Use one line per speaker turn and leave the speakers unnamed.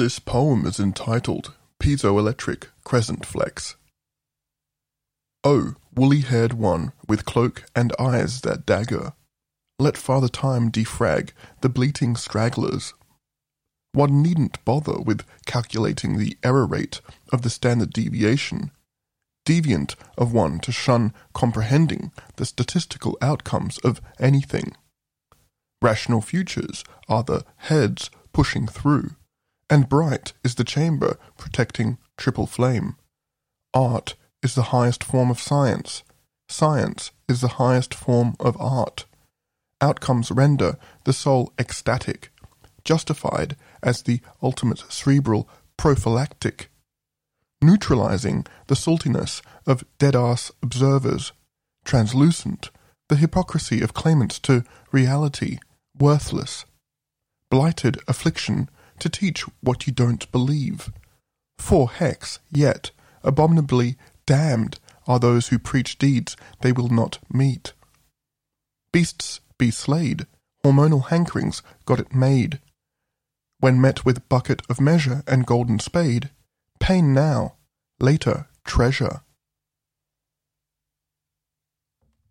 This poem is entitled Piezoelectric Crescent Flex. Oh, woolly haired one with cloak and eyes that dagger, let Father Time defrag the bleating stragglers. One needn't bother with calculating the error rate of the standard deviation, deviant of one to shun comprehending the statistical outcomes of anything. Rational futures are the heads pushing through, and bright is the chamber protecting triple flame. Art is the highest form of science. Science is the highest form of art. Outcomes render the soul ecstatic, justified as the ultimate cerebral prophylactic, neutralizing the saltiness of dead-ass observers, translucent the hypocrisy of claimants to reality, worthless, blighted affliction to teach what you don't believe. For hex, yet, abominably damned are those who preach deeds they will not meet. Beasts be slayed, hormonal hankerings got it made. When met with bucket of measure and golden spade, pain now, later treasure.